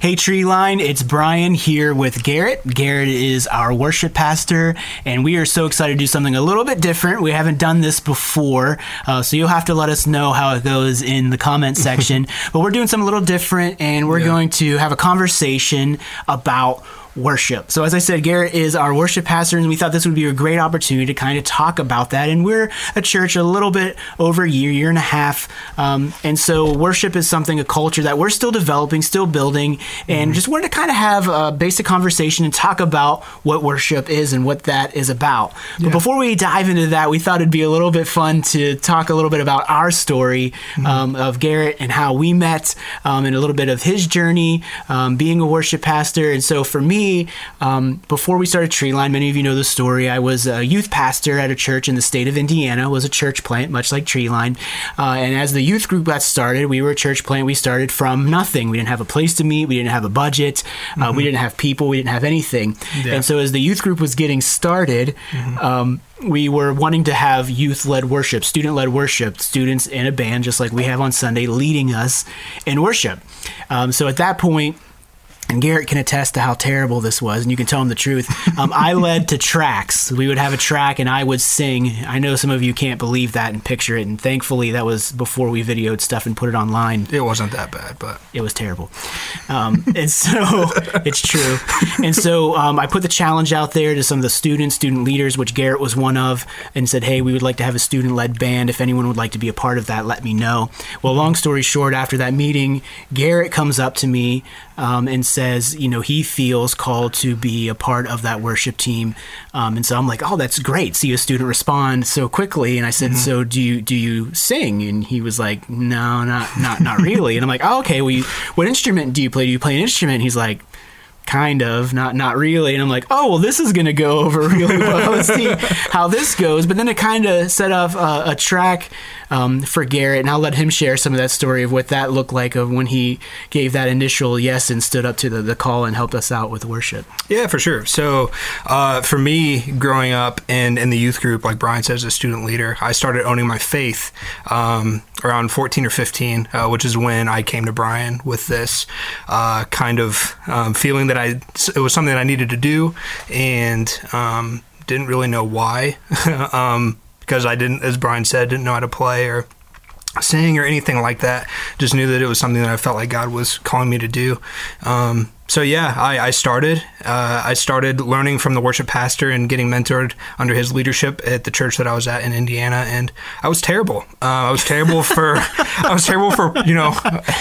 Hey Treeline, it's Brian here with Garhett. Garhett is our worship pastor, and we are so excited to do something a little bit different. We haven't done this before, uh, so you'll have to let us know how it goes in the comment section. but we're doing something a little different, and we're yeah. going to have a conversation about worship. So, as I said, Garhett is our worship pastor, and we thought this would be a great opportunity to kind of talk about that. And we're a church a little bit over a year, year and a half. Um, and so, worship is something, a culture that we're still developing, still building, and mm-hmm. just wanted to kind of have a basic conversation and talk about what worship is and what that is about. Yeah. But before we dive into that, we thought it'd be a little bit fun to talk a little bit about our story mm-hmm. um, of Garhett and how we met um, and a little bit of his journey um, being a worship pastor. And so, for me, um, before we started Treeline, many of you know the story. I was a youth pastor at a church in the state of Indiana. was a church plant, much like Treeline. Uh, and as the youth group got started, we were a church plant. We started from nothing. We didn't have a place to meet. We didn't have a budget. Uh, mm-hmm. We didn't have people. We didn't have anything. Yeah. And so as the youth group was getting started, mm-hmm. um, we were wanting to have youth led worship, student led worship, students in a band, just like we have on Sunday, leading us in worship. Um, so at that point, and Garhett can attest to how terrible this was, and you can tell him the truth. Um, I led to tracks. We would have a track, and I would sing. I know some of you can't believe that and picture it, and thankfully that was before we videoed stuff and put it online. It wasn't that bad, but it was terrible. Um, and so it's true. And so um, I put the challenge out there to some of the students, student leaders, which Garhett was one of, and said, "Hey, we would like to have a student-led band. If anyone would like to be a part of that, let me know." Well, long story short, after that meeting, Garhett comes up to me um, and says, you know, he feels called to be a part of that worship team. Um, and so I'm like, oh, that's great. See a student respond so quickly. And I said, mm-hmm. so do you do you sing? And he was like, no, not not not really. and I'm like, oh, okay. Well, you, what instrument do you play? Do you play an instrument? And he's like, kind of not not really and i'm like oh well this is going to go over really well let's see how this goes but then it kind of set off a, a track um, for Garhett, and I'll let him share some of that story of what that looked like of when he gave that initial yes and stood up to the, the call and helped us out with worship. Yeah, for sure. So uh, for me, growing up in, in the youth group, like Brian says, as a student leader, I started owning my faith um, around 14 or 15, uh, which is when I came to Brian with this uh, kind of um, feeling that I it was something that I needed to do, and um, didn't really know why. um, because I didn't, as Brian said, didn't know how to play or sing or anything like that. Just knew that it was something that I felt like God was calling me to do. Um, so yeah, I, I started. Uh, I started learning from the worship pastor and getting mentored under his leadership at the church that I was at in Indiana, and I was terrible. Uh, I was terrible for I was terrible for you know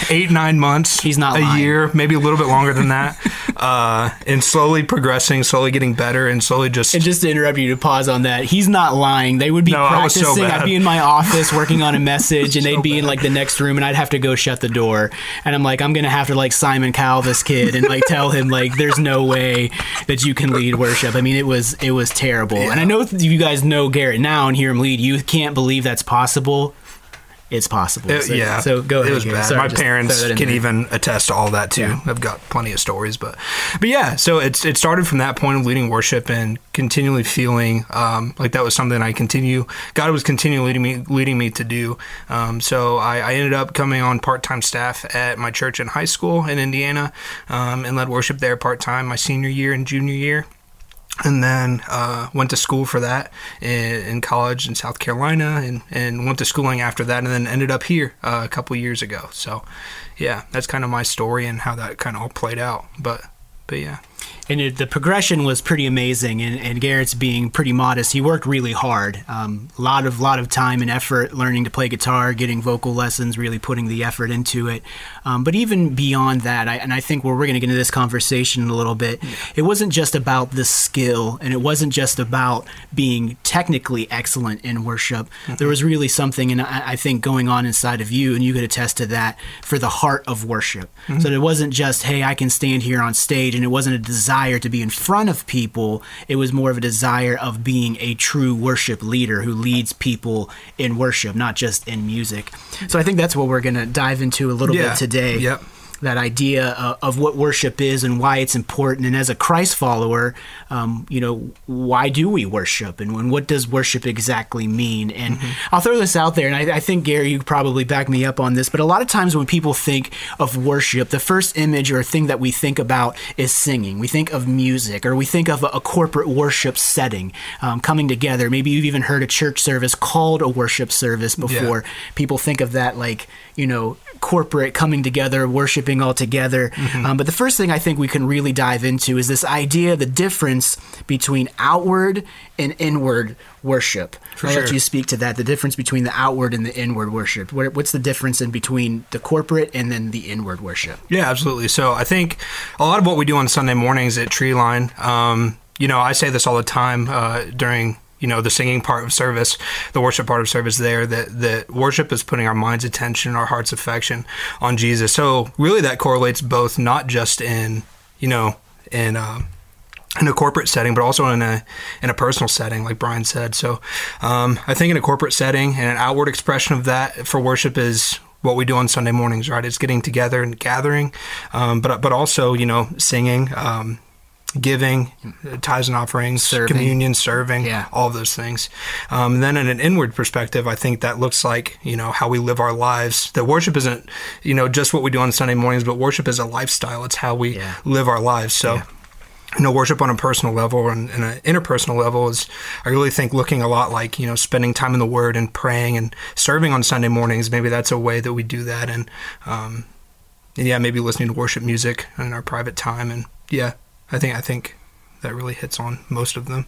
eight nine months. He's not a lying. year, maybe a little bit longer than that, uh, and slowly progressing, slowly getting better, and slowly just. And just to interrupt you to pause on that, he's not lying. They would be no, practicing. So I'd be in my office working on a message, and they'd be in like the next room, and I'd have to go shut the door, and I'm like, I'm gonna have to like Simon Cowell this kid, and like tell him like there's no way that you can lead worship. I mean, it was it was terrible. Yeah. And I know you guys know Garhett now and hear him lead. You can't believe that's possible it's possible. It, so, yeah. So go ahead. It was bad. Sorry, My parents can there. even attest to all that too. Yeah. I've got plenty of stories, but but yeah. So it's it started from that point of leading worship and continually feeling um, like that was something I continue. God was continually leading me leading me to do. Um, so I, I, ended up coming on part time staff at my church in high school in Indiana um, and led worship there part time my senior year and junior year and then uh, went to school for that in, in, college in South Carolina, and, and went to schooling after that, and then ended up here uh, a couple years ago. So, yeah, that's kind of my story and how that kind of all played out. But, but yeah and it, the progression was pretty amazing. And, and, Garhett's being pretty modest. He worked really hard, a um, lot of lot of time and effort learning to play guitar, getting vocal lessons, really putting the effort into it. Um, but even beyond that, I, and I think where we're going to get into this conversation in a little bit, it wasn't just about the skill, and it wasn't just about being technically excellent in worship. Mm-hmm. There was really something, and I, I, think going on inside of you, and you could attest to that, for the heart of worship. Mm-hmm. So it wasn't just, hey, I can stand here on stage, and it wasn't a desire to be in front of people. It was more of a desire of being a true worship leader who leads people in worship, not just in music. So I think that's what we're going to dive into a little Yeah. bit today Yep. That idea uh, of what worship is and why it's important. And as a Christ follower, um, you know, why do we worship and when, what does worship exactly mean? And I'll throw this out there, and I, I think, Gary, you probably back me up on this, but a lot of times when people think of worship, the first image or thing that we think about is singing. We think of music or we think of a, a corporate worship setting um, coming together. Maybe you've even heard a church service called a worship service before. People think of that like, you know, corporate coming together, worshiping all together. Mm-hmm. Um, but the first thing I think we can really dive into is this idea, the difference between outward and inward worship. For I'll let you speak to that. The difference between the outward and the inward worship. What, what's the difference in between the corporate and then the inward worship? Yeah, absolutely. So I think a lot of what we do on Sunday mornings at Treeline, um, you know, I say this all the time uh, during you know the singing part of service, the worship part of service. There, that that worship is putting our mind's attention, our heart's affection on Jesus. So really, that correlates both not just in you know in um, in a corporate setting, but also in a in a personal setting, like Brian said. So, um, I think in a corporate setting and an outward expression of that for worship is what we do on Sunday mornings, right? It's getting together and gathering, um, but but also you know singing. Um, Giving, tithes and offerings, Serving. communion, serving, Yeah. all those things. Um, then, in an inward perspective, I think that looks like you know how we live our lives. That worship isn't you know just what we do on Sunday mornings, but worship is a lifestyle. It's how we Yeah. live our lives. So, Yeah. you know, worship on a personal level and, and an interpersonal level is, I really think, looking a lot like, you know, spending time in the Word and praying and serving on Sunday mornings. Maybe that's a way that we do that. And, um, and yeah, maybe listening to worship music in our private time. And yeah, I think, I think that really hits on most of them.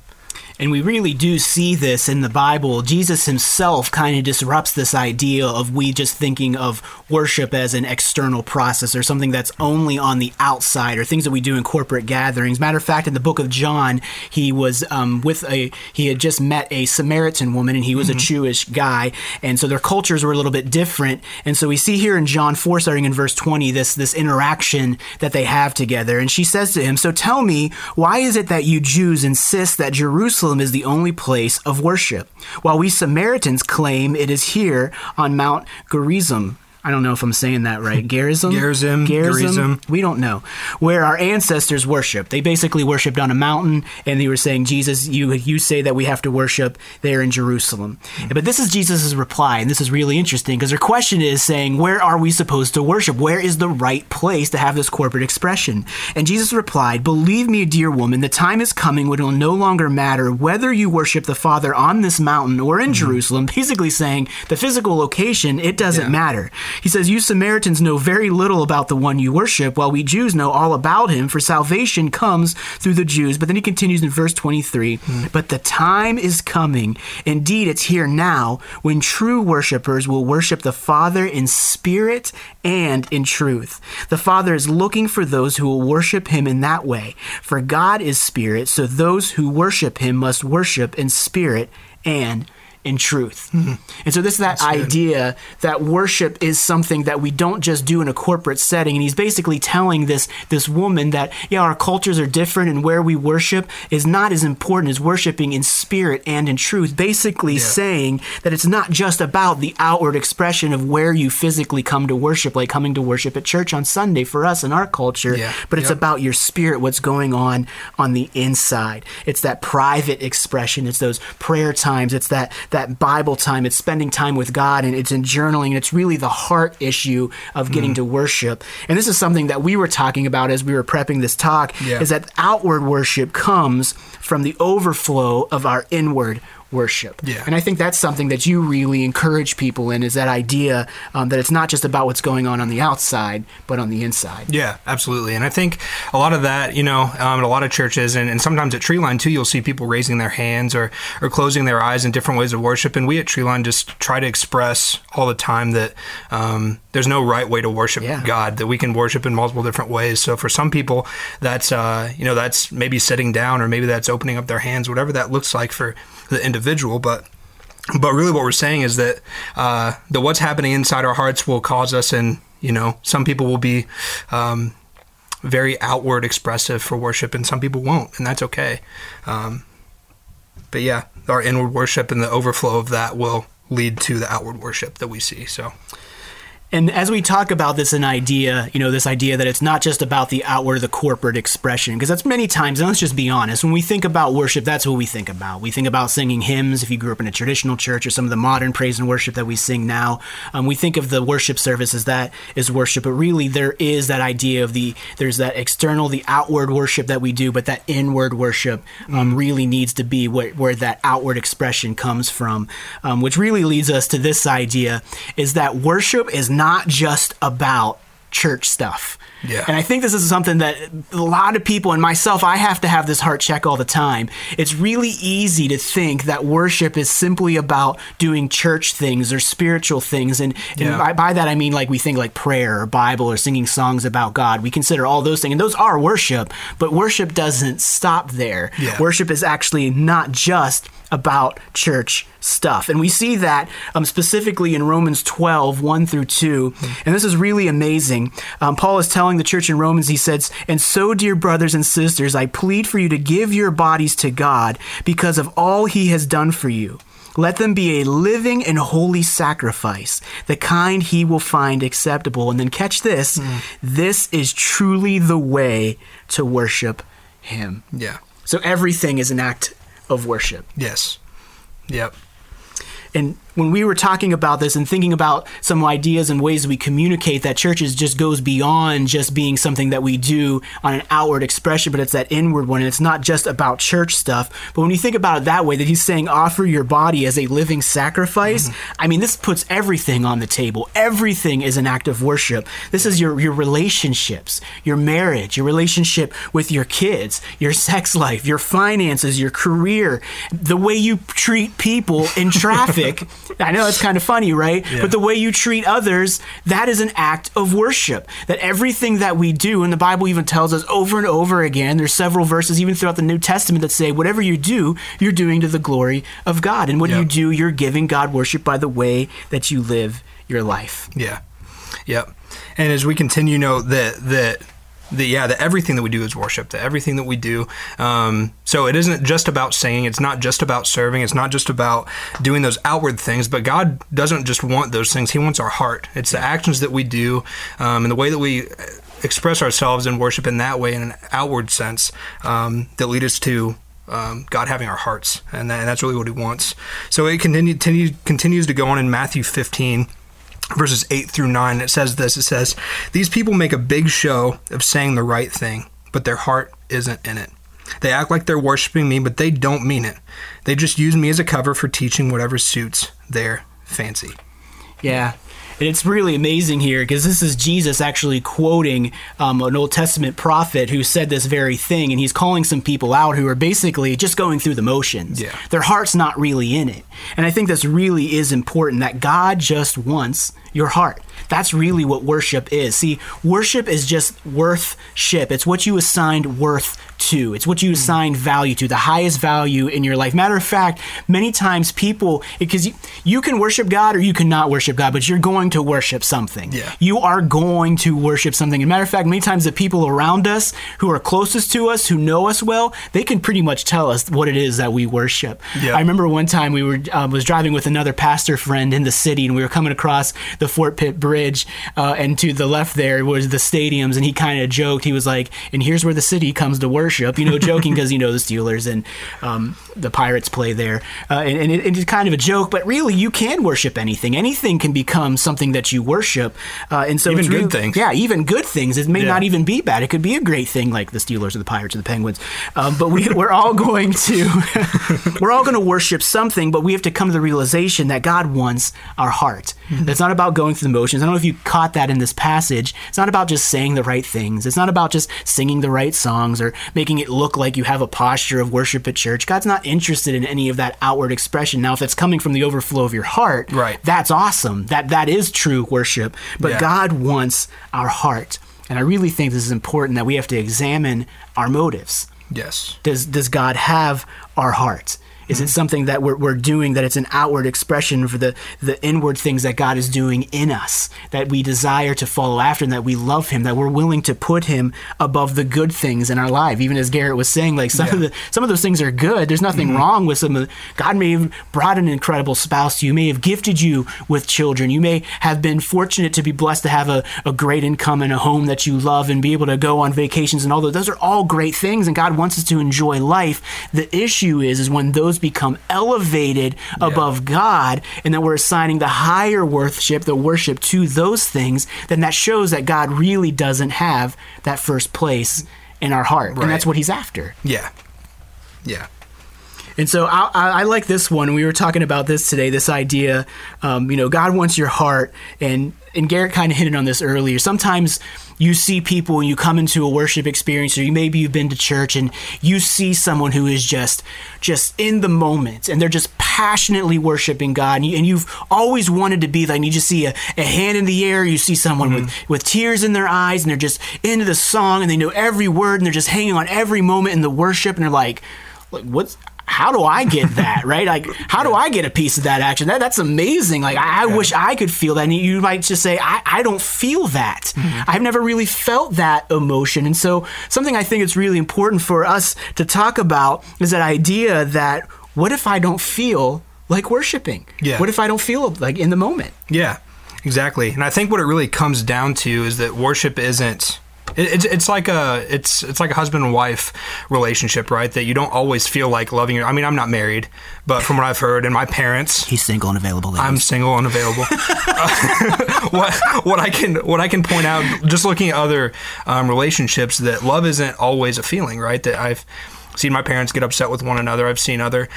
And we really do see this in the Bible. Jesus himself kind of disrupts this idea of we just thinking of worship as an external process or something that's only on the outside or things that we do in corporate gatherings. Matter of fact, in the book of John, he was um, with a, he had just met a Samaritan woman and he was a Jewish guy. And so their cultures were a little bit different. And so we see here in John 4, starting in verse 20, this, this interaction that they have together. And she says to him, So tell me, why is it that you Jews insist that Jerusalem is the only place of worship, while we Samaritans claim it is here on Mount Gerizim? I don't know if I'm saying that right. Gerizim? Gerizim, Gerizim. We don't know. Where our ancestors worshiped. They basically worshiped on a mountain, and they were saying, Jesus, you, you say that we have to worship there in Jerusalem. Hmm. But this is Jesus' reply, and this is really interesting because her question is saying, Where are we supposed to worship? Where is the right place to have this corporate expression? And Jesus replied, Believe me, dear woman, the time is coming when it will no longer matter whether you worship the Father on this mountain or in hmm. Jerusalem, basically saying the physical location, it doesn't Yeah. matter. He says, You Samaritans know very little about the one you worship, while we Jews know all about him, for salvation comes through the Jews. But then he continues in verse 23 hmm. But the time is coming, indeed, it's here now, when true worshipers will worship the Father in spirit and in truth. The Father is looking for those who will worship him in that way. For God is spirit, so those who worship him must worship in spirit and in truth. Hmm. And so this is that idea that worship is something that we don't just do in a corporate setting. And he's basically telling this this woman that yeah, our cultures are different and where we worship is not as important as worshiping in spirit and in truth. Basically saying that it's not just about the outward expression of where you physically come to worship, like coming to worship at church on Sunday for us in our culture, Yeah. but it's Yep. about your spirit, what's going on on the inside. It's that private expression. It's those prayer times. It's that that Bible time. It's spending time with God, and it's in journaling. And it's really the heart issue of getting Mm. to worship. And this is something that we were talking about as we were prepping this talk. Yeah. Is that outward worship comes from the overflow of our inward worship. Yeah. And I think that's something that you really encourage people in is that idea um, that it's not just about what's going on on the outside, but on the inside. Yeah, absolutely. And I think a lot of that, you know, um, in a lot of churches and, and sometimes at Treeline too, you'll see people raising their hands or, or closing their eyes in different ways of worship. And we at Treeline just try to express all the time that um, there's no right way to worship Yeah. God, that we can worship in multiple different ways. So for some people, that's, uh, you know, that's maybe sitting down or maybe that's opening up their hands, whatever that looks like for the individual. But but really what we're saying is that uh, that what's happening inside our hearts will cause us and you know some people will be um, very outward expressive for worship, and some people won't, and that's okay. Um, but yeah, our inward worship and the overflow of that will lead to the outward worship that we see. So. And as we talk about this an idea, you know, this idea that it's not just about the outward, the corporate expression, because that's many times, and let's just be honest, when we think about worship, that's what we think about. We think about singing hymns, if you grew up in a traditional church, or some of the modern praise and worship that we sing now. Um, we think of the worship service as that is worship, but really there is that idea of the, there's that external, the outward worship that we do, but that inward worship um, really needs to be where, where that outward expression comes from, um, which really leads us to this idea is that worship is not just about church stuff. Yeah. And I think this is something that a lot of people and myself, I have to have this heart check all the time. It's really easy to think that worship is simply about doing church things or spiritual things. And, and Yeah. by, by that, I mean like we think like prayer or Bible or singing songs about God. We consider all those things, and those are worship, but worship doesn't stop there. Yeah. Worship is actually not just about church stuff. And we see that um, specifically in Romans 12, 1 through 2. And this is really amazing. Um, Paul is telling the church in Romans, he says, And so, dear brothers and sisters, I plead for you to give your bodies to God because of all he has done for you. Let them be a living and holy sacrifice, the kind he will find acceptable. And then catch this hmm. this is truly the way to worship him. Yeah. So everything is an act of worship. Yes. Yep. And when we were talking about this and thinking about some ideas and ways we communicate that churches just goes beyond just being something that we do on an outward expression, but it's that inward one. And it's not just about church stuff. But when you think about it that way, that he's saying offer your body as a living sacrifice, mm-hmm. I mean, this puts everything on the table. Everything is an act of worship. This is your, your relationships, your marriage, your relationship with your kids, your sex life, your finances, your career, the way you treat people in traffic. I know it's kind of funny, right? But the way you treat others, that is an act of worship. That everything that we do, and the Bible even tells us over and over again, there's several verses even throughout the New Testament that say, whatever you do, you're doing to the glory of God. And what Yep. you do, you're giving God worship by the way that you live your life. Yeah. Yep. And as we continue, know that that that yeah, that everything that we do is worship. That everything that we do. Um, so it isn't just about singing. It's not just about serving. It's not just about doing those outward things. But God doesn't just want those things. He wants our heart. It's the actions that we do um, and the way that we express ourselves in worship in that way, in an outward sense, um, that lead us to um, God having our hearts, and, that, and that's really what He wants. So it continue, continue, continues to go on in Matthew 15 verses 8 through 9 it says this it says these people make a big show of saying the right thing but their heart isn't in it. They act like they're worshiping me but they don't mean it. They just use me as a cover for teaching whatever suits their fancy. Yeah. And it's really amazing here because this is Jesus actually quoting um, an Old Testament prophet who said this very thing, and he's calling some people out who are basically just going through the motions. Yeah. Their heart's not really in it. And I think this really is important that God just wants your heart. That's really what worship is. See, worship is just worthship. It's what you assigned worth to. It's what you assigned value to, the highest value in your life. Matter of fact, many times people, because you, you can worship God or you cannot worship God, but you're going to worship something. Yeah. You are going to worship something. And matter of fact, many times the people around us who are closest to us, who know us well, they can pretty much tell us what it is that we worship. Yeah. I remember one time we were um, was driving with another pastor friend in the city, and we were coming across the Fort Pitt Bridge, uh, and to the left there was the stadiums, and he kind of joked. He was like, "And here's where the city comes to worship," you know, joking because you know the Steelers and um, the Pirates play there, uh, and, and it, it's kind of a joke, but really you can worship anything. Anything can become something that you worship, uh, and so Even good really- things. Yeah, even good things. It may Yeah. not even be bad. It could be a great thing, like the Steelers or the Pirates or the Penguins. Um, but we, we're all going to we're all going to worship something. But we have to come to the realization that God wants our heart. It's not about going through the motions. I don't know if you caught that in this passage. It's not about just saying the right things. It's not about just singing the right songs or making it look like you have a posture of worship at church. God's not interested in any of that outward expression. Now, if it's coming from the overflow of your heart, Right. that's awesome. That that is true worship. But Yeah. God wants our heart. And I really think this is important that we have to examine our motives. yes Does does God have our heart? Isn't something that we're, we're doing that it's an outward expression for the, the inward things that God is doing in us, that we desire to follow after and that we love Him, that we're willing to put Him above the good things in our life. Even as Garhett was saying, like some of the some of those things are good. There's nothing mm-hmm. wrong with some of God may have brought an incredible spouse to you, may have gifted you with children. You may have been fortunate to be blessed to have a, a great income and a home that you love and be able to go on vacations and all those. Those are all great things and God wants us to enjoy life. The issue is is when those become elevated above God and that we're assigning the higher worship, the worship to those things, then that shows that God really doesn't have that first place in our heart. And that's what he's after. Yeah. Yeah. And so I, I, I like this one. We were talking about this today. This idea, um, you know, God wants your heart, and and Garhett kind of hinted on this earlier. Sometimes you see people and you come into a worship experience, or you maybe you've been to church and you see someone who is just just in the moment, and they're just passionately worshiping God, and, you, and you've always wanted to be like. And you just see a, a hand in the air. You see someone mm-hmm. with with tears in their eyes, and they're just into the song, and they know every word, and they're just hanging on every moment in the worship, and they're like like what's how do I get that right? Like, how do I get a piece of that action? That that's amazing. Like, I, I wish I could feel that. And you might just say, I, I don't feel that. Mm-hmm. I've never really felt that emotion. And so, something I think it's really important for us to talk about is that idea that what if I don't feel like worshiping? Yeah. What if I don't feel like in the moment? Yeah, exactly. And I think what it really comes down to is that worship isn't. It- It's, it's like a it's it's like a husband and wife relationship, right? That you don't always feel like loving your. I mean, I'm not married, but from what I've heard, and my parents, He's single and available. ladies. I'm single, unavailable. Uh, what what I can what I can point out, just looking at other um, relationships, that love isn't always a feeling, right? That I've seen my parents get upset with one another. I've seen other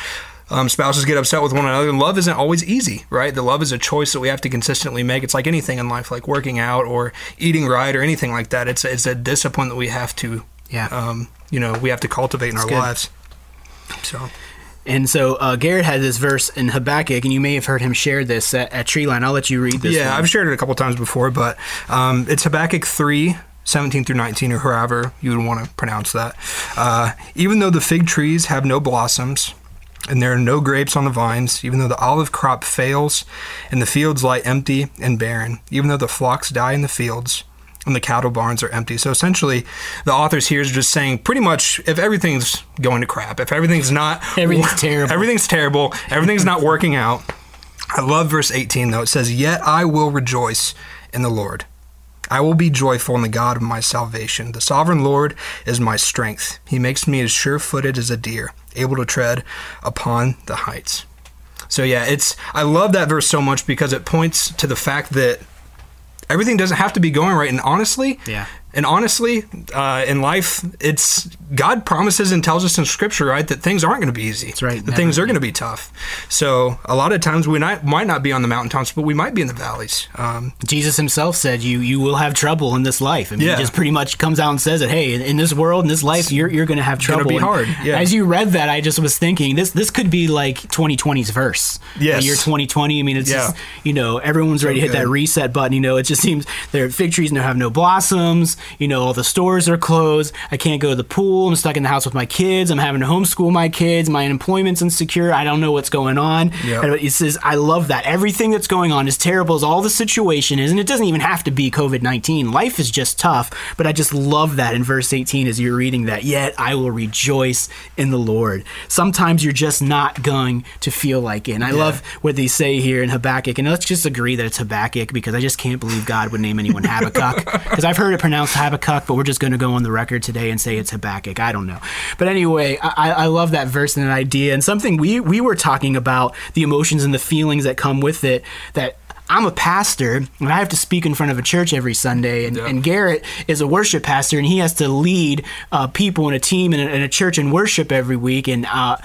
um, spouses get upset with one another. And love isn't always easy, right? The love is a choice that we have to consistently make. It's like anything in life, like working out or eating right or anything like that. It's it's a discipline that we have to, Yeah. um, you know, we have to cultivate in our good. lives. So. And so uh, Garhett had this verse in Habakkuk, and you may have heard him share this at, at Treeline. I'll let you read this. Yeah, one. I've shared it a couple times before, but um, it's Habakkuk 3, 17 through 19, or however you would want to pronounce that. Uh, even though the fig trees have no blossoms, and there are no grapes on the vines, even though the olive crop fails, and the fields lie empty and barren, even though the flocks die in the fields, and the cattle barns are empty. So essentially, the authors here is just saying pretty much if everything's going to crap, if everything's not Everything's terrible. everything's terrible, everything's not working out. I love verse 18 though. It says, Yet I will rejoice in the Lord. I will be joyful in the God of my salvation. The sovereign Lord is my strength. He makes me as sure footed as a deer, able to tread upon the heights. So yeah, it's I love that verse so much because it points to the fact that everything doesn't have to be going right. And honestly, Yeah. And honestly, uh, in life, it's God promises and tells us in Scripture, right, that things aren't going to be easy. That's right, That things are going to be tough. So a lot of times we not, might not be on the mountaintops, but we might be in the valleys. Um, Jesus himself said, "You you will have trouble in this life." I mean, Yeah. he just pretty much comes out and says it. Hey, in, in this world, in this life, you're you're going to have trouble. be hard, yeah. As you read that, I just was thinking this this could be like 2020's verse. Yes. The year 2020. I mean, it's Yeah. just you know everyone's ready to hit that reset button. You know, it just seems their fig trees now have no blossoms. You know, all the stores are closed. I can't go to the pool. I'm stuck in the house with my kids. I'm having to homeschool my kids. My unemployment's insecure. I don't know what's going on. Yep. And It says, I love that. Everything that's going on, as terrible as all the situation is, and it doesn't even have to be COVID 19. Life is just tough, but I just love that in verse 18 as you're reading that. Yet I will rejoice in the Lord. Sometimes you're just not going to feel like it. And I love what they say here in Habakkuk. And let's just agree that it's Habakkuk because I just can't believe God would name anyone Habakkuk. Because I've heard it pronounced Habakkuk, but we're just going to go on the record today and say it's Habakkuk. I don't know. But anyway, I, I love that verse and that idea. And something we, we were talking about the emotions and the feelings that come with it that I'm a pastor and I have to speak in front of a church every Sunday. And, and Garhett is a worship pastor and he has to lead uh, people in a team in a, in a church in worship every week. And uh,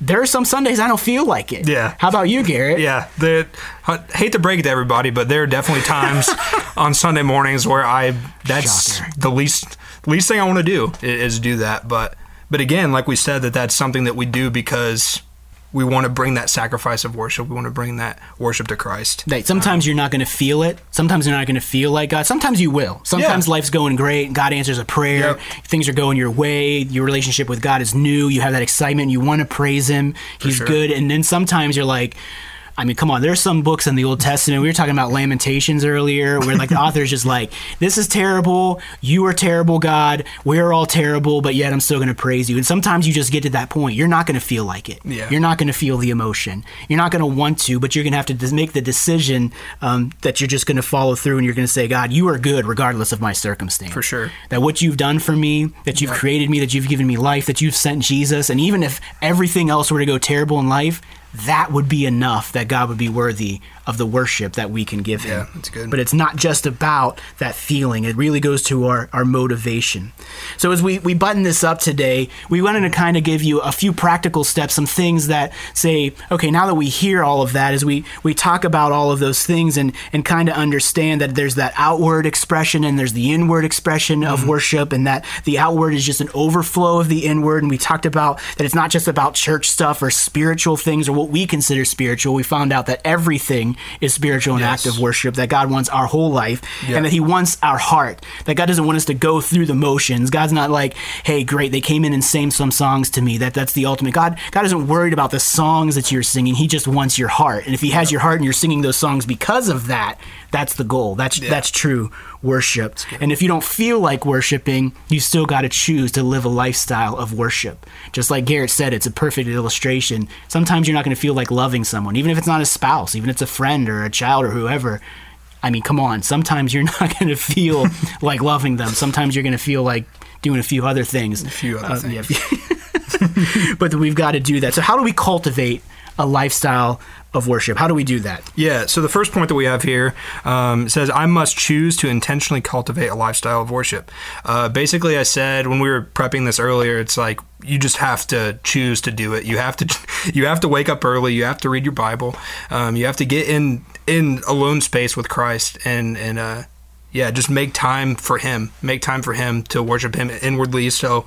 there are some Sundays I don't feel like it. Yeah. How about you, Garhett? yeah, the, I hate to break it to everybody, but there are definitely times on Sunday mornings where I that's Shocker. the least least thing I want to do i- is do that. But but again, like we said, that that's something that we do because we want to bring that sacrifice of worship. We want to bring that worship to Christ. That sometimes you're not going to feel it. Sometimes you're not going to feel like God. Sometimes you will. Sometimes Yeah. life's going great. God answers a prayer. Yep. Things are going your way. Your relationship with God is new. You have that excitement. You want to praise Him. He's sure. good. And then sometimes you're like, I mean, come on. There's some books in the Old Testament. We were talking about Lamentations earlier, where like the author's just like, "This is terrible. You are terrible, God. We're all terrible, but yet I'm still going to praise you." And sometimes you just get to that point. You're not going to feel like it. Yeah. You're not going to feel the emotion. You're not going to want to, but you're going to have to make the decision um, that you're just going to follow through, and you're going to say, "God, you are good regardless of my circumstance." For sure. That what you've done for me, that you've created me, that you've given me life, that you've sent Jesus, and even if everything else were to go terrible in life, that would be enough that God would be worthy of the worship that we can give him. Yeah, that's good. But it's not just about that feeling. It really goes to our, our motivation. So as we, we button this up today, we wanted to kind of give you a few practical steps, some things that say, okay, now that we hear all of that, as we, we talk about all of those things and, and kind of understand that there's that outward expression and there's the inward expression of mm-hmm. worship and that the outward is just an overflow of the inward. And we talked about that it's not just about church stuff or spiritual things or what we consider spiritual. We found out that everything is spiritual and Yes. active worship, that God wants our whole life Yeah. and that He wants our heart. That God doesn't want us to go through the motions. God's not like, hey, great, they came in and sang some songs to me. That that's the ultimate. God God isn't worried about the songs that you're singing. He just wants your heart. And if He has your heart and you're singing those songs because of that, that's the goal. That's that's true worship. And if you don't feel like worshiping, you still got to choose to live a lifestyle of worship. Just like Garhett said, it's a perfect illustration. Sometimes you're not going to feel like loving someone, even if it's not a spouse, even if it's a friend or a child or whoever. I mean, come on. Sometimes you're not going to feel like loving them. Sometimes you're going to feel like doing a few other things. A few other uh, things. but we've got to do that. So, how do we cultivate a lifestyle of worship? How do we do that? Yeah, so the first point that we have here um, says, I must choose to intentionally cultivate a lifestyle of worship. Uh, basically, I said when we were prepping this earlier, it's like you just have to choose to do it. You have to, you have to wake up early. You have to read your Bible. Um, you have to get in in alone space with Christ and and uh, yeah, just make time for Him. Make time for Him to worship Him inwardly. So,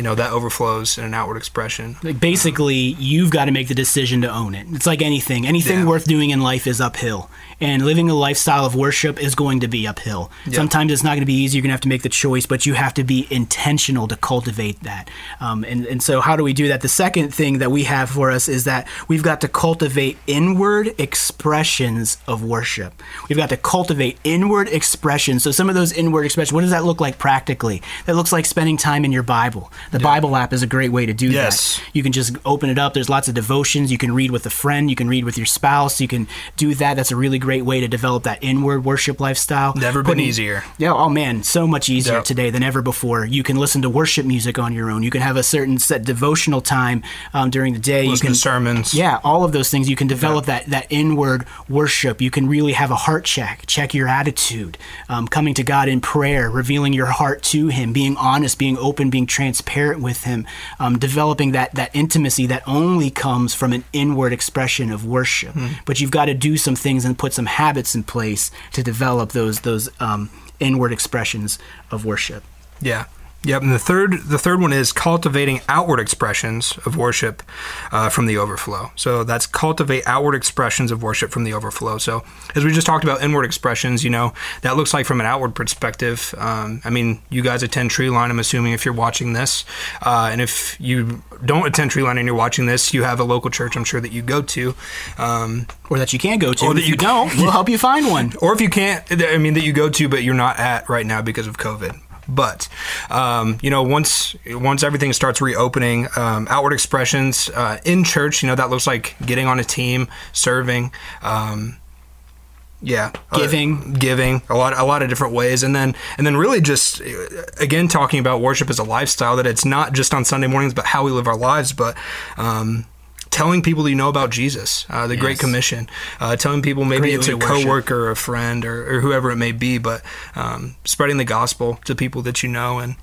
you know that overflows in an outward expression. Like basically, you've got to make the decision to own it. It's like anything. Anything Yeah. worth doing in life is uphill. And living a lifestyle of worship is going to be uphill. Sometimes it's not going to be easy. You're going to have to make the choice, but you have to be intentional to cultivate that. Um, and, and so, how do we do that? The second thing that we have for us is that we've got to cultivate inward expressions of worship. We've got to cultivate inward expressions. So, some of those inward expressions, what does that look like practically? That looks like spending time in your Bible. The Bible app is a great way to do Yes. that. You can just open it up. There's lots of devotions. You can read with a friend. You can read with your spouse. You can do that. That's a really great way to develop that inward worship lifestyle. Never been Putting- easier. Yeah. Oh man, so much easier Yep. today than ever before. You can listen to worship music on your own. You can have a certain set devotional time um, during the day. you Listen can to sermons. yeah, all of those things. You can develop that that inward worship. You can really have a heart check, check your attitude, um, coming to God in prayer, revealing your heart to Him, being honest, being open, being transparent with Him, um, developing that that intimacy that only comes from an inward expression of worship. But you've got to do some things and put some habits in place to develop those those um, inward expressions of worship. Yeah. Yep. And the third, the third one is cultivating outward expressions of worship uh, from the overflow. So that's cultivate outward expressions of worship from the overflow. So as we just talked about inward expressions, you know, that looks like from an outward perspective. Um, I mean, you guys attend Tree Line. I'm assuming if you're watching this, uh, and if you don't attend Tree Line and you're watching this, you have a local church. I'm sure that you go to. Um, Or that you can go to. Or that if you you- don't, we'll help you find one. or if you can't, I mean that you go to, but you're not at right now because of COVID. But um, you know, once once everything starts reopening, um, outward expressions uh, in church, you know, that looks like getting on a team, serving. Um, yeah, uh, Giving. giving a lot, a lot of different ways, and then and then really just uh, again talking about worship as a lifestyle. That it's not just on Sunday mornings, but how we live our lives. But um, telling people you know about Jesus, uh, the Great Commission, uh, telling people maybe it's a worship. coworker or a friend or, or whoever it may be, but um, spreading the gospel to people that you know and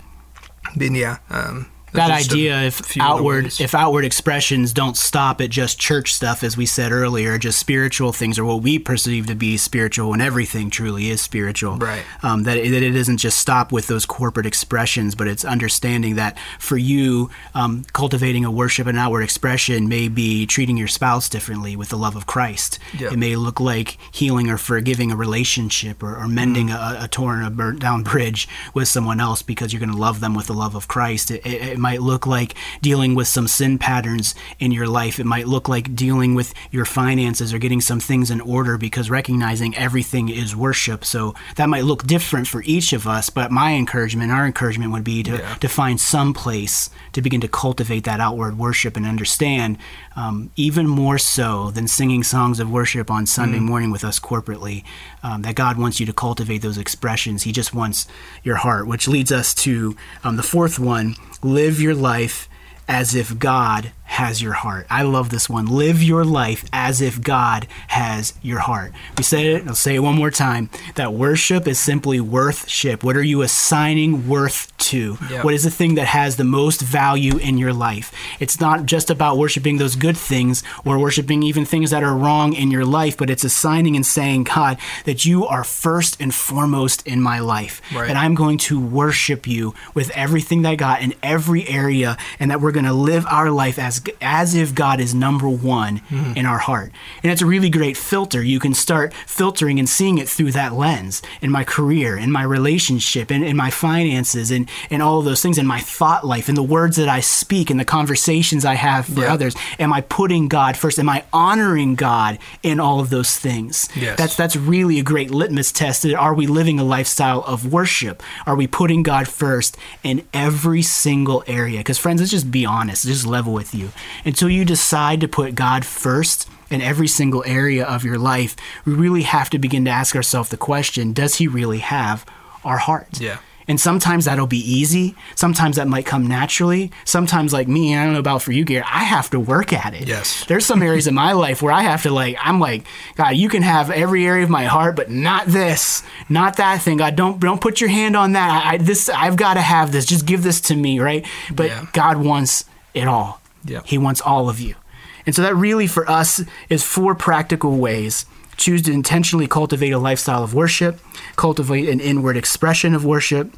then yeah, um, that idea if outward ways. if outward expressions don't stop at just church stuff as we said earlier just spiritual things or what we perceive to be spiritual and everything truly is spiritual Right. um, that, it, that it doesn't just stop with those corporate expressions but it's understanding that for you um, cultivating a worship and outward expression may be treating your spouse differently with the love of christ it may look like healing or forgiving a relationship or, or mending Mm-hmm. a, a torn or burnt down bridge with someone else because you're going to love them with the love of Christ. It, it, it might look like dealing with some sin patterns in your life. It might look like dealing with your finances or getting some things in order because recognizing everything is worship. So that might look different for each of us, but my encouragement, our encouragement would be to, Yeah. to find some place to begin to cultivate that outward worship and understand um, even more so than singing songs of worship on Sunday morning with us corporately, um, that God wants you to cultivate those expressions. He just wants your heart, which leads us to um, the fourth one live your life as if God has your heart. I love this one. Live your life as if God has your heart. We said it, I'll say it one more time that worship is simply worthship. What are you assigning worth to? Yep. What is the thing that has the most value in your life? It's not just about worshiping those good things or worshiping even things that are wrong in your life, but it's assigning and saying, God, that you are first and foremost in my life. Right. And I'm going to worship you with everything that I got in every area, and that we're going to live our life as as if God is number one mm-hmm. in our heart. And it's a really great filter. You can start filtering and seeing it through that lens in my career, in my relationship, in, in my finances, and, and all of those things, in my thought life, in the words that I speak, in the conversations I have for Yeah. others. Am I putting God first? Am I honoring God in all of those things? Yes. That's that's really a great litmus test. Are we living a lifestyle of worship? Are we putting God first in every single area? Because friends, let's just be honest, just level with you. Until you decide to put God first in every single area of your life, we really have to begin to ask ourselves the question: Does He really have our heart? Yeah. And sometimes that'll be easy. Sometimes that might come naturally. Sometimes, like me, I don't know about for you, Garhett, I have to work at it. Yes. There's some areas in my life where I have to, like, I'm like, God, you can have every area of my heart, but not this, not that thing. God, don't don't put your hand on that. I, I this I've got to have this. Just give this to me, right? But Yeah. God wants it all. Yeah. He wants all of you. And so that really for us is four practical ways. Choose to intentionally cultivate a lifestyle of worship, cultivate an inward expression of worship,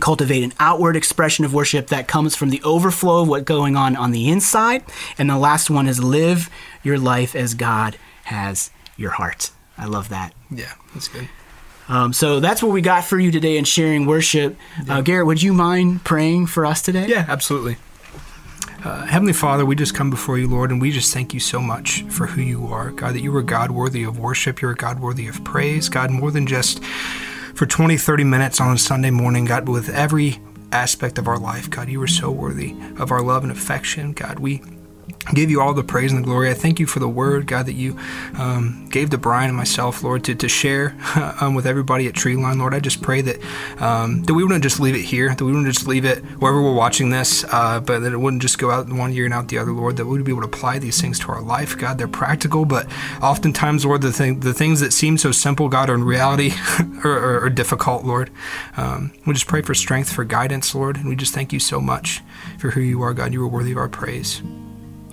cultivate an outward expression of worship that comes from the overflow of what's going on on the inside. And the last one is live your life as God has your heart. I love that. Yeah, that's good. Um, so that's what we got for you today in sharing worship. Uh, Garhett, would you mind praying for us today? Yeah, absolutely. Uh, Heavenly Father, we just come before you, Lord, and we just thank you so much for who you are. God, that you are God worthy of worship. You're God worthy of praise. God, more than just for 20, 30 minutes on a Sunday morning, God, with every aspect of our life, God, you are so worthy of our love and affection. God, we give you all the praise and the glory. I thank you for the word, God, that you um, gave to Brian and myself, Lord, to, to share um, with everybody at Tree Line, Lord. I just pray that um, that we wouldn't just leave it here, that we wouldn't just leave it wherever we're watching this, uh, but that it wouldn't just go out one year and out the other, Lord. That we would be able to apply these things to our life, God. They're practical, but oftentimes, Lord, the thing, the things that seem so simple, God, are in reality are, are, are difficult, Lord. Um, we just pray for strength, for guidance, Lord, and we just thank you so much for who you are, God. You are worthy of our praise.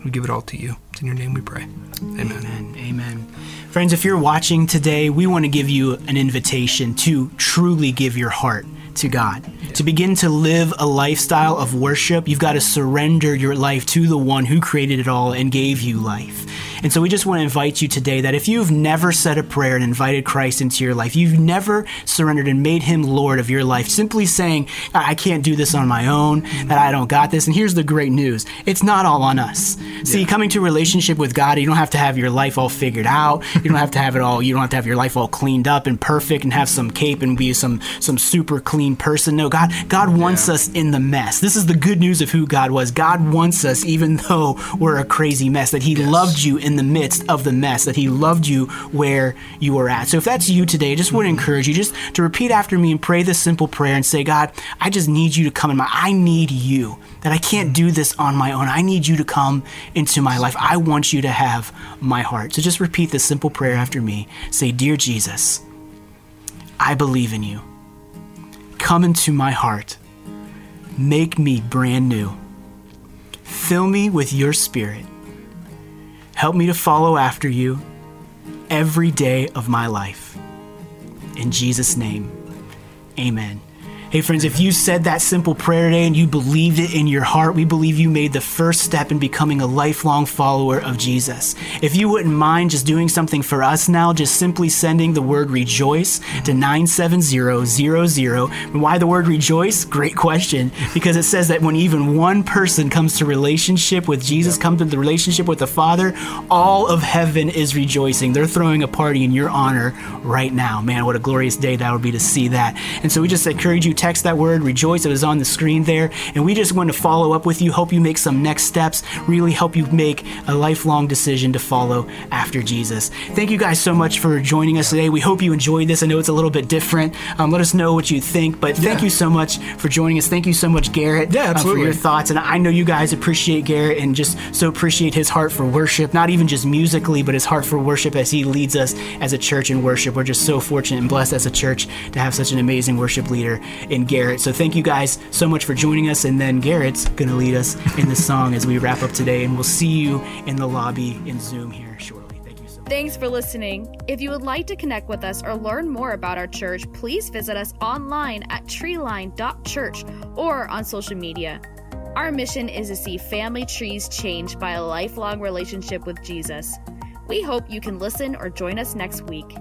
We give it all to you. It's in your name we pray. Amen. Amen. Amen. Friends, if you're watching today, we want to give you an invitation to truly give your heart to God. To begin to live a lifestyle of worship, you've got to surrender your life to the one who created it all and gave you life. And so we just want to invite you today that if you've never said a prayer and invited Christ into your life, you've never surrendered and made him Lord of your life, simply saying, I can't do this on my own, that I don't got this. And here's the great news it's not all on us. See, coming to a relationship with God, you don't have to have your life all figured out. You don't have to have it all, you don't have to have your life all cleaned up and perfect and have some cape and be some some super clean person. No, God God wants Yeah. us in the mess. This is the good news of who God was. God wants us even though we're a crazy mess, that He loved you in the midst of the mess, that He loved you where you were at. So if that's you today, I just want to encourage you just to repeat after me and pray this simple prayer and say, God, I just need you to come in my I need you. That I can't do this on my own. I need you to come into my life. I want you to have my heart. So just repeat this simple prayer after me. Say, Dear Jesus, I believe in you. Come into my heart. Make me brand new. Fill me with your spirit. Help me to follow after you every day of my life. In Jesus' name, amen. Hey, friends, if you said that simple prayer today and you believed it in your heart, we believe you made the first step in becoming a lifelong follower of Jesus. If you wouldn't mind just doing something for us now, just simply sending the word rejoice to 97000. And why the word rejoice? Great question. Because it says that when even one person comes to relationship with Jesus, comes to the relationship with the Father, all of heaven is rejoicing. They're throwing a party in your honor right now. Man, what a glorious day that would be to see that. And so we just encourage you text that word rejoice. It was on the screen there. And we just want to follow up with you, hope you make some next steps, really help you make a lifelong decision to follow after Jesus. Thank you guys so much for joining us today. We hope you enjoyed this. I know it's a little bit different. Um, let us know what you think. But thank Yeah. you so much for joining us. Thank you so much, Garhett, Yeah, uh, for your thoughts. And I know you guys appreciate Garhett and just so appreciate his heart for worship, not even just musically, but his heart for worship as he leads us as a church in worship. We're just so fortunate and blessed as a church to have such an amazing worship leader in Garhett. So thank you guys so much for joining us. And then Garhett's going to lead us in this song as we wrap up today. And we'll see you in the lobby in Zoom here shortly. Thank you so much. Thanks for listening. If you would like to connect with us or learn more about our church, please visit us online at treeline.church or on social media. Our mission is to see family trees changed by a lifelong relationship with Jesus. We hope you can listen or join us next week.